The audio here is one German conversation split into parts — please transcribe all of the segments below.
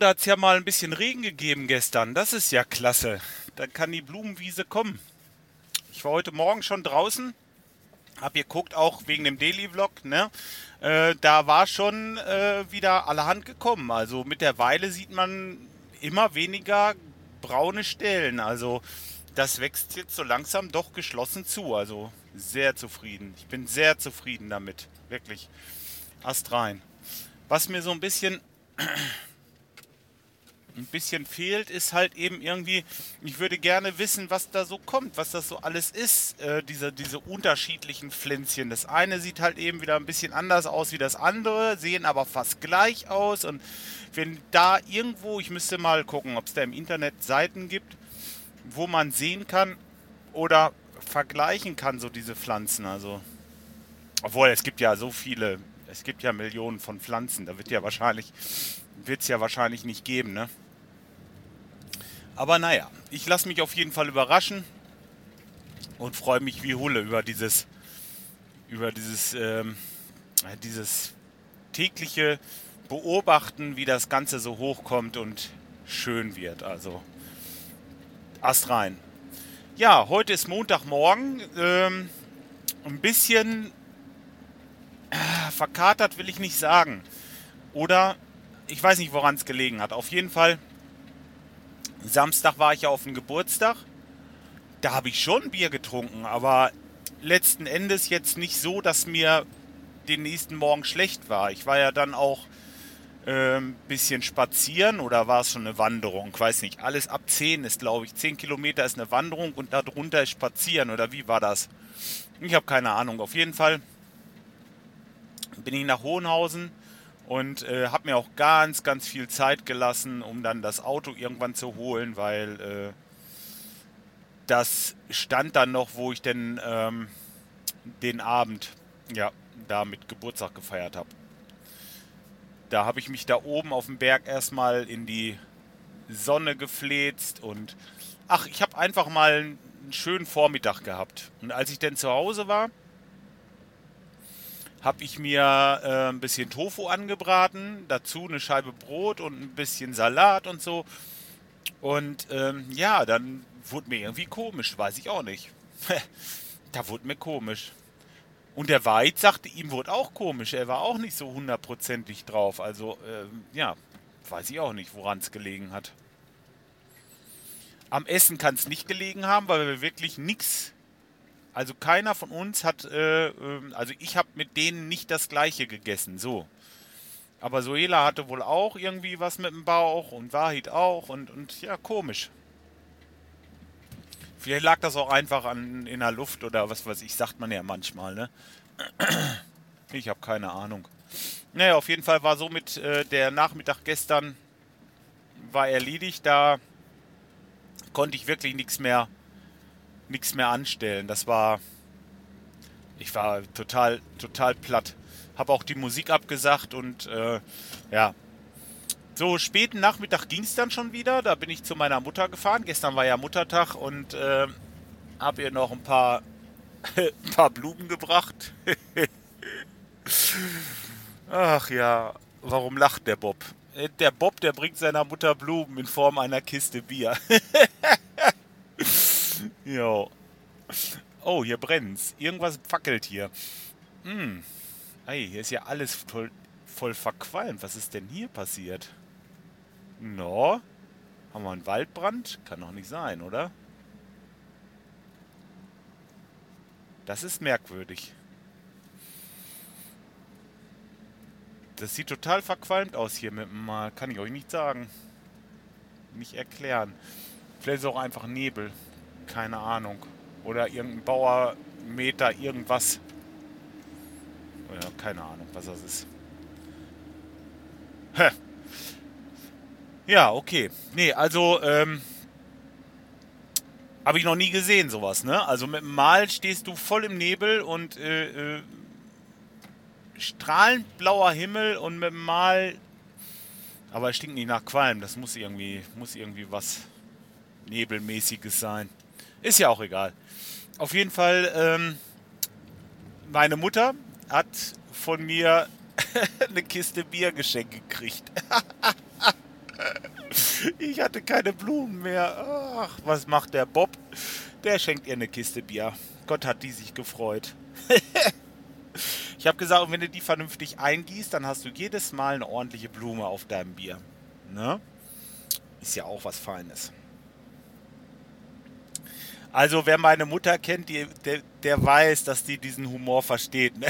da hat es ja mal ein bisschen Regen gegeben gestern. Das ist ja klasse. Dann kann die Blumenwiese kommen. Ich war heute Morgen schon draußen. Hab geguckt, auch wegen dem Daily-Vlog, ne? Äh, da war schon äh, wieder allerhand gekommen. Also mit der Weile sieht man immer weniger braune Stellen. Also das wächst jetzt so langsam doch geschlossen zu. Also sehr zufrieden. Ich bin sehr zufrieden damit. Wirklich. Ast rein. Was mir so ein bisschen ein bisschen fehlt, ist halt eben irgendwie, ich würde gerne wissen, was da so kommt, was das so alles ist, äh, diese, diese unterschiedlichen Pflänzchen. Das eine sieht halt eben wieder ein bisschen anders aus wie das andere, sehen aber fast gleich aus. Und wenn da irgendwo, ich müsste mal gucken, ob es da im Internet Seiten gibt, wo man sehen kann oder vergleichen kann, so diese Pflanzen. Also, obwohl es gibt ja so viele, es gibt ja Millionen von Pflanzen, da wird ja wahrscheinlich, wird es ja wahrscheinlich nicht geben, ne? Aber naja, ich lasse mich auf jeden Fall überraschen und freue mich wie Hulle über dieses, über dieses, ähm, dieses tägliche Beobachten, wie das Ganze so hochkommt und schön wird. Also Ast rein. Ja, heute ist Montagmorgen. Ähm, ein bisschen äh, verkatert will ich nicht sagen. Oder ich weiß nicht, woran es gelegen hat. Auf jeden Fall, Samstag war ich ja auf dem Geburtstag. Da habe ich schon Bier getrunken, aber letzten Endes jetzt nicht so, dass mir den nächsten Morgen schlecht war. Ich war ja dann auch ähm, bisschen spazieren oder war es schon eine Wanderung? Ich weiß nicht. Alles ab 10 ist, glaube ich. 10 Kilometer ist eine Wanderung und darunter ist spazieren oder wie war das? Ich habe keine Ahnung. Auf jeden Fall bin ich nach Hohenhausen und äh, habe mir auch ganz, ganz viel Zeit gelassen, um dann das Auto irgendwann zu holen, weil äh, das stand dann noch, wo ich denn ähm, den Abend ja da mit Geburtstag gefeiert habe. Da habe ich mich da oben auf dem Berg erstmal in die Sonne gefläzt und ach, ich habe einfach mal einen schönen Vormittag gehabt. Und als ich dann zu Hause war, habe ich mir äh, ein bisschen Tofu angebraten, dazu eine Scheibe Brot und ein bisschen Salat und so. Und ähm, ja, dann wurde mir irgendwie komisch, weiß ich auch nicht. da wurde mir komisch. Und der Weid sagte, ihm wurde auch komisch. Er war auch nicht so hundertprozentig drauf. Also, äh, ja, weiß ich auch nicht, woran es gelegen hat. Am Essen kann es nicht gelegen haben, weil wir wirklich nichts. Also keiner von uns hat, äh, äh, also ich habe mit denen nicht das gleiche gegessen, so. Aber Soela hatte wohl auch irgendwie was mit dem Bauch und Wahid auch und, und ja, komisch. Vielleicht lag das auch einfach an, in der Luft oder was weiß ich, sagt man ja manchmal, ne? Ich habe keine Ahnung. Naja, auf jeden Fall war somit äh, der Nachmittag gestern war erledigt. Da konnte ich wirklich nichts mehr, nichts mehr anstellen. Das war, ich war total, total platt. Habe auch die Musik abgesagt und äh, ja, so späten Nachmittag ging es dann schon wieder. Da bin ich zu meiner Mutter gefahren. Gestern war ja Muttertag und äh, habe ihr noch ein paar, ein paar Blumen gebracht. Ach ja, warum lacht der Bob? Äh, der Bob, der bringt seiner Mutter Blumen in Form einer Kiste Bier. jo. Oh, hier brennt's. Irgendwas fackelt hier. Hm. Ey, hier ist ja alles voll, voll verqualmt. Was ist denn hier passiert? No. Haben wir einen Waldbrand? Kann doch nicht sein, oder? Das ist merkwürdig. Das sieht total verqualmt aus hier mit dem Mal. Kann ich euch nicht sagen. Nicht erklären. Vielleicht ist es auch einfach Nebel. Keine Ahnung. Oder irgendein Bauermeter, irgendwas. Ja, keine Ahnung, was das ist. Hä. Ja, okay. Nee, also, ähm, habe ich noch nie gesehen, sowas, ne? Also mit dem Mal stehst du voll im Nebel und äh, äh, strahlend blauer Himmel und mit dem Mal. Aber es stinkt nicht nach Qualm, das muss irgendwie, muss irgendwie was Nebelmäßiges sein. Ist ja auch egal. Auf jeden Fall, ähm, meine Mutter hat von mir eine Kiste Bier geschenkt gekriegt. Ich hatte keine Blumen mehr. Ach, was macht der Bob? Der schenkt ihr eine Kiste Bier. Gott hat die sich gefreut. ich habe gesagt, wenn du die vernünftig eingießt, dann hast du jedes Mal eine ordentliche Blume auf deinem Bier. Ne? Ist ja auch was Feines. Also wer meine Mutter kennt, die, der, der weiß, dass die diesen Humor versteht. Ne?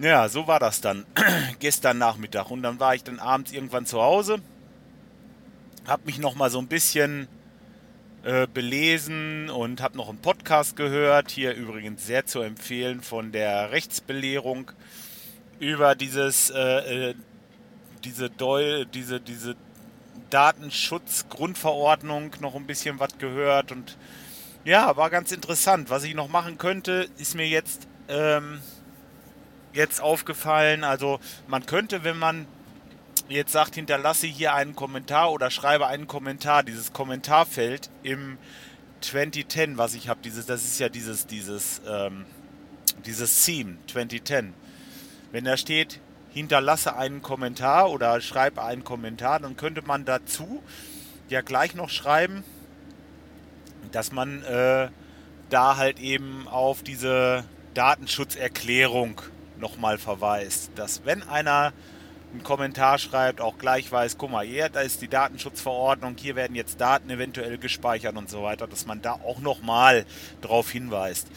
ja, so war das dann gestern Nachmittag. Und dann war ich dann abends irgendwann zu Hause, habe mich noch mal so ein bisschen äh, belesen und habe noch einen Podcast gehört. Hier übrigens sehr zu empfehlen von der Rechtsbelehrung über dieses äh, äh diese Deu diese diese Datenschutzgrundverordnung noch ein bisschen was gehört und ja, war ganz interessant. Was ich noch machen könnte, ist mir jetzt, ähm, jetzt aufgefallen. Also man könnte, wenn man jetzt sagt, hinterlasse hier einen Kommentar oder schreibe einen Kommentar, dieses Kommentarfeld im 2010, was ich habe, dieses, das ist ja dieses, dieses, ähm, dieses Theme 2010. Wenn da steht, hinterlasse einen Kommentar oder schreibe einen Kommentar, dann könnte man dazu ja gleich noch schreiben, dass man äh, da halt eben auf diese Datenschutzerklärung nochmal verweist. Dass wenn einer einen Kommentar schreibt, auch gleich weiß, guck mal, hier, da ist die Datenschutzverordnung, hier werden jetzt Daten eventuell gespeichert und so weiter, dass man da auch nochmal drauf hinweist.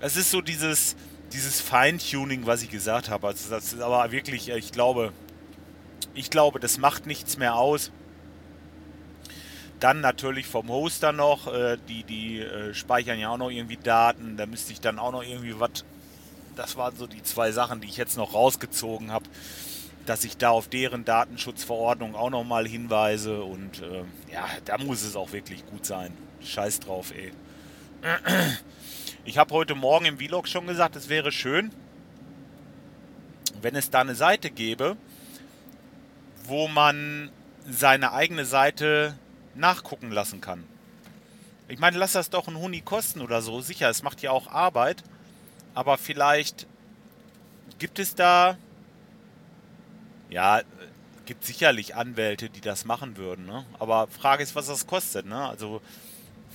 Es ist so dieses, dieses Feintuning, was ich gesagt habe. Also das ist aber wirklich, äh, ich glaube, ich glaube, das macht nichts mehr aus. Dann natürlich vom Hoster noch, äh, die, die äh, speichern ja auch noch irgendwie Daten. Da müsste ich dann auch noch irgendwie was. Das waren so die zwei Sachen, die ich jetzt noch rausgezogen habe, dass ich da auf deren Datenschutzverordnung auch nochmal hinweise. Und ja, da muss es auch wirklich gut sein. Scheiß drauf, ey. Ich habe heute Morgen im Vlog schon gesagt, es wäre schön, wenn es da eine Seite gäbe, wo man seine eigene Seite nachgucken lassen kann. Ich meine, lass das doch ein Huni kosten oder so. Sicher, es macht ja auch Arbeit. Aber vielleicht gibt es da. Ja, gibt sicherlich Anwälte, die das machen würden. Ne? Aber Frage ist, was das kostet. Ne? Also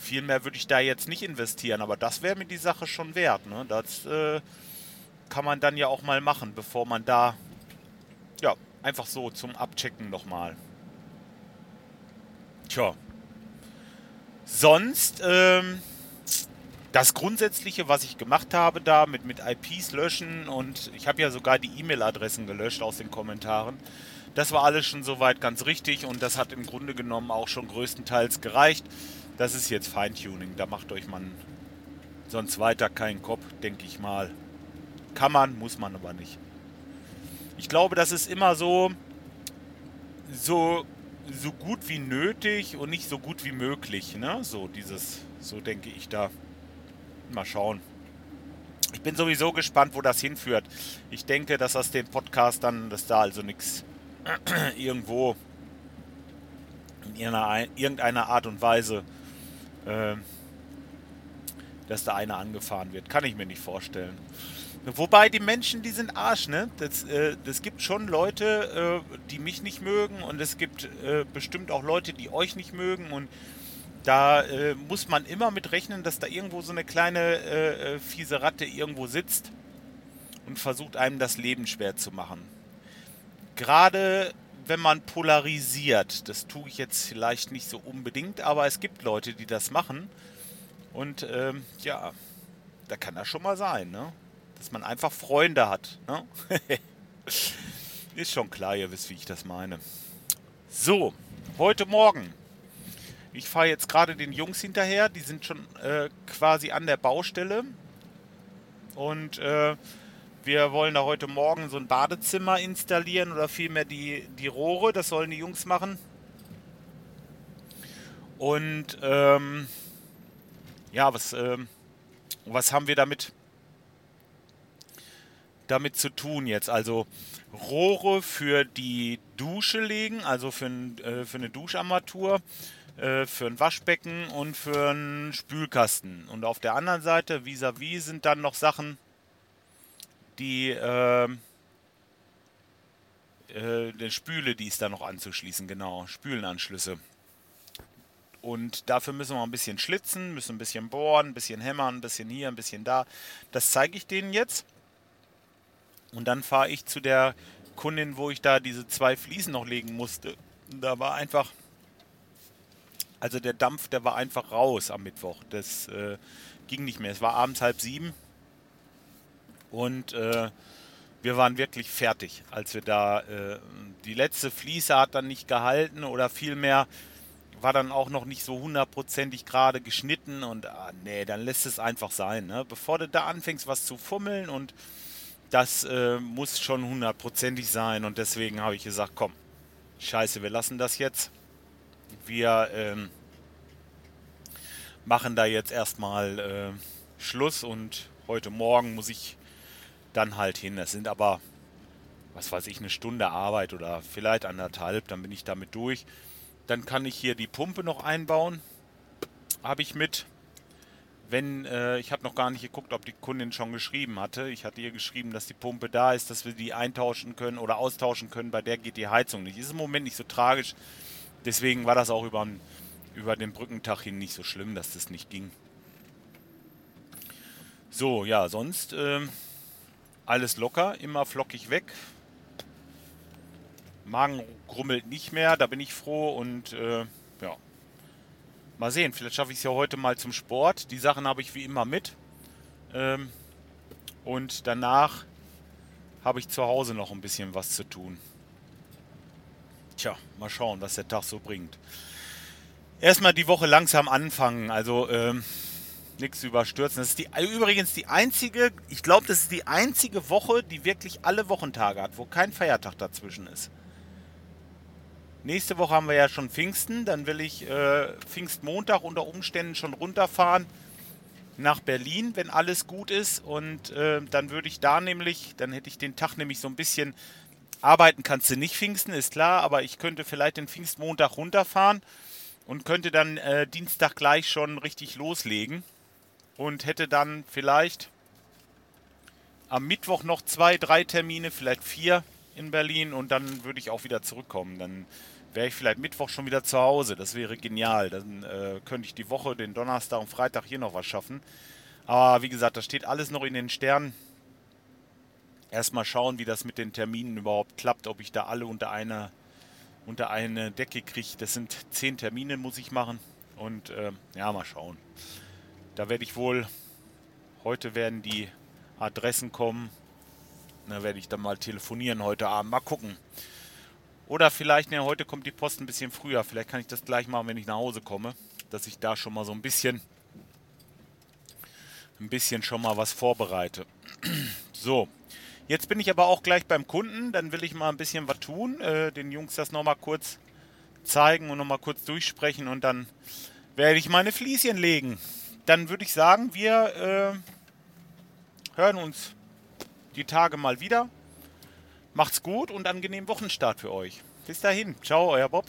viel mehr würde ich da jetzt nicht investieren, aber das wäre mir die Sache schon wert. Ne? Das äh, kann man dann ja auch mal machen, bevor man da, ja, einfach so zum Abchecken nochmal. Tja. Sonst, ähm, das Grundsätzliche, was ich gemacht habe da mit, mit IPs löschen und ich habe ja sogar die E-Mail-Adressen gelöscht aus den Kommentaren. Das war alles schon soweit ganz richtig und das hat im Grunde genommen auch schon größtenteils gereicht. Das ist jetzt Feintuning. Da macht euch man sonst weiter keinen Kopf, denke ich mal. Kann man, muss man aber nicht. Ich glaube, das ist immer so, so, so gut wie nötig und nicht so gut wie möglich. Ne? So dieses, so denke ich da. Mal schauen. Ich bin sowieso gespannt, wo das hinführt. Ich denke, dass das den Podcast dann, dass da also nichts irgendwo in irgendeiner Art und Weise dass da einer angefahren wird. Kann ich mir nicht vorstellen. Wobei die Menschen, die sind Arsch, ne? Das, äh, das gibt schon Leute, äh, die mich nicht mögen und es gibt äh, bestimmt auch Leute, die euch nicht mögen und da äh, muss man immer mit rechnen, dass da irgendwo so eine kleine äh, äh, fiese Ratte irgendwo sitzt und versucht einem das Leben schwer zu machen. Gerade wenn man polarisiert. Das tue ich jetzt vielleicht nicht so unbedingt, aber es gibt Leute, die das machen. Und ähm, ja, da kann das schon mal sein, ne? Dass man einfach Freunde hat. Ne? Ist schon klar, ihr wisst, wie ich das meine. So, heute Morgen. Ich fahre jetzt gerade den Jungs hinterher. Die sind schon äh, quasi an der Baustelle. Und äh, wir wollen da heute Morgen so ein Badezimmer installieren oder vielmehr die, die Rohre. Das sollen die Jungs machen. Und ähm, ja, was, ähm, was haben wir damit, damit zu tun jetzt? Also Rohre für die Dusche legen, also für, ein, äh, für eine Duscharmatur, äh, für ein Waschbecken und für einen Spülkasten. Und auf der anderen Seite vis-à-vis -vis sind dann noch Sachen, die, äh, äh, der Spüle, die ist da noch anzuschließen, genau. Spülenanschlüsse. Und dafür müssen wir ein bisschen schlitzen, müssen ein bisschen bohren, ein bisschen hämmern, ein bisschen hier, ein bisschen da. Das zeige ich denen jetzt. Und dann fahre ich zu der Kundin, wo ich da diese zwei Fliesen noch legen musste. Da war einfach, also der Dampf, der war einfach raus am Mittwoch. Das äh, ging nicht mehr. Es war abends halb sieben. Und äh, wir waren wirklich fertig, als wir da, äh, die letzte Fliese hat dann nicht gehalten oder vielmehr war dann auch noch nicht so hundertprozentig gerade geschnitten und ah, nee, dann lässt es einfach sein. Ne? Bevor du da anfängst, was zu fummeln und das äh, muss schon hundertprozentig sein und deswegen habe ich gesagt, komm, scheiße, wir lassen das jetzt. Wir ähm, machen da jetzt erstmal äh, Schluss und heute Morgen muss ich dann halt hin. Es sind aber, was weiß ich, eine Stunde Arbeit oder vielleicht anderthalb, dann bin ich damit durch. Dann kann ich hier die Pumpe noch einbauen. Habe ich mit. Wenn, äh, ich habe noch gar nicht geguckt, ob die Kundin schon geschrieben hatte. Ich hatte ihr geschrieben, dass die Pumpe da ist, dass wir die eintauschen können oder austauschen können. Bei der geht die Heizung nicht. Ist im Moment nicht so tragisch. Deswegen war das auch über, über den Brückentag hin nicht so schlimm, dass das nicht ging. So, ja, sonst äh, alles locker, immer flockig weg. Magen grummelt nicht mehr, da bin ich froh und äh, ja. Mal sehen, vielleicht schaffe ich es ja heute mal zum Sport. Die Sachen habe ich wie immer mit. Ähm, und danach habe ich zu Hause noch ein bisschen was zu tun. Tja, mal schauen, was der Tag so bringt. Erstmal die Woche langsam anfangen. Also ähm, nichts überstürzen. Das ist die, übrigens die einzige, ich glaube, das ist die einzige Woche, die wirklich alle Wochentage hat, wo kein Feiertag dazwischen ist. Nächste Woche haben wir ja schon Pfingsten, dann will ich äh, Pfingstmontag unter Umständen schon runterfahren nach Berlin, wenn alles gut ist. Und äh, dann würde ich da nämlich, dann hätte ich den Tag nämlich so ein bisschen, arbeiten kannst du nicht Pfingsten, ist klar, aber ich könnte vielleicht den Pfingstmontag runterfahren und könnte dann äh, Dienstag gleich schon richtig loslegen und hätte dann vielleicht am Mittwoch noch zwei, drei Termine, vielleicht vier in Berlin und dann würde ich auch wieder zurückkommen. Dann wäre ich vielleicht Mittwoch schon wieder zu Hause. Das wäre genial. Dann äh, könnte ich die Woche, den Donnerstag und Freitag hier noch was schaffen. Aber wie gesagt, das steht alles noch in den Sternen. Erstmal schauen, wie das mit den Terminen überhaupt klappt, ob ich da alle unter eine, unter eine Decke kriege. Das sind zehn Termine, muss ich machen. Und äh, ja, mal schauen. Da werde ich wohl, heute werden die Adressen kommen. Da werde ich dann mal telefonieren heute Abend. Mal gucken. Oder vielleicht, ne, heute kommt die Post ein bisschen früher. Vielleicht kann ich das gleich machen, wenn ich nach Hause komme. Dass ich da schon mal so ein bisschen, ein bisschen schon mal was vorbereite. so. Jetzt bin ich aber auch gleich beim Kunden. Dann will ich mal ein bisschen was tun. Äh, den Jungs das nochmal kurz zeigen und nochmal kurz durchsprechen. Und dann werde ich meine Flieschen legen dann würde ich sagen, wir äh, hören uns die Tage mal wieder. Macht's gut und angenehmen Wochenstart für euch. Bis dahin. Ciao, euer Bob.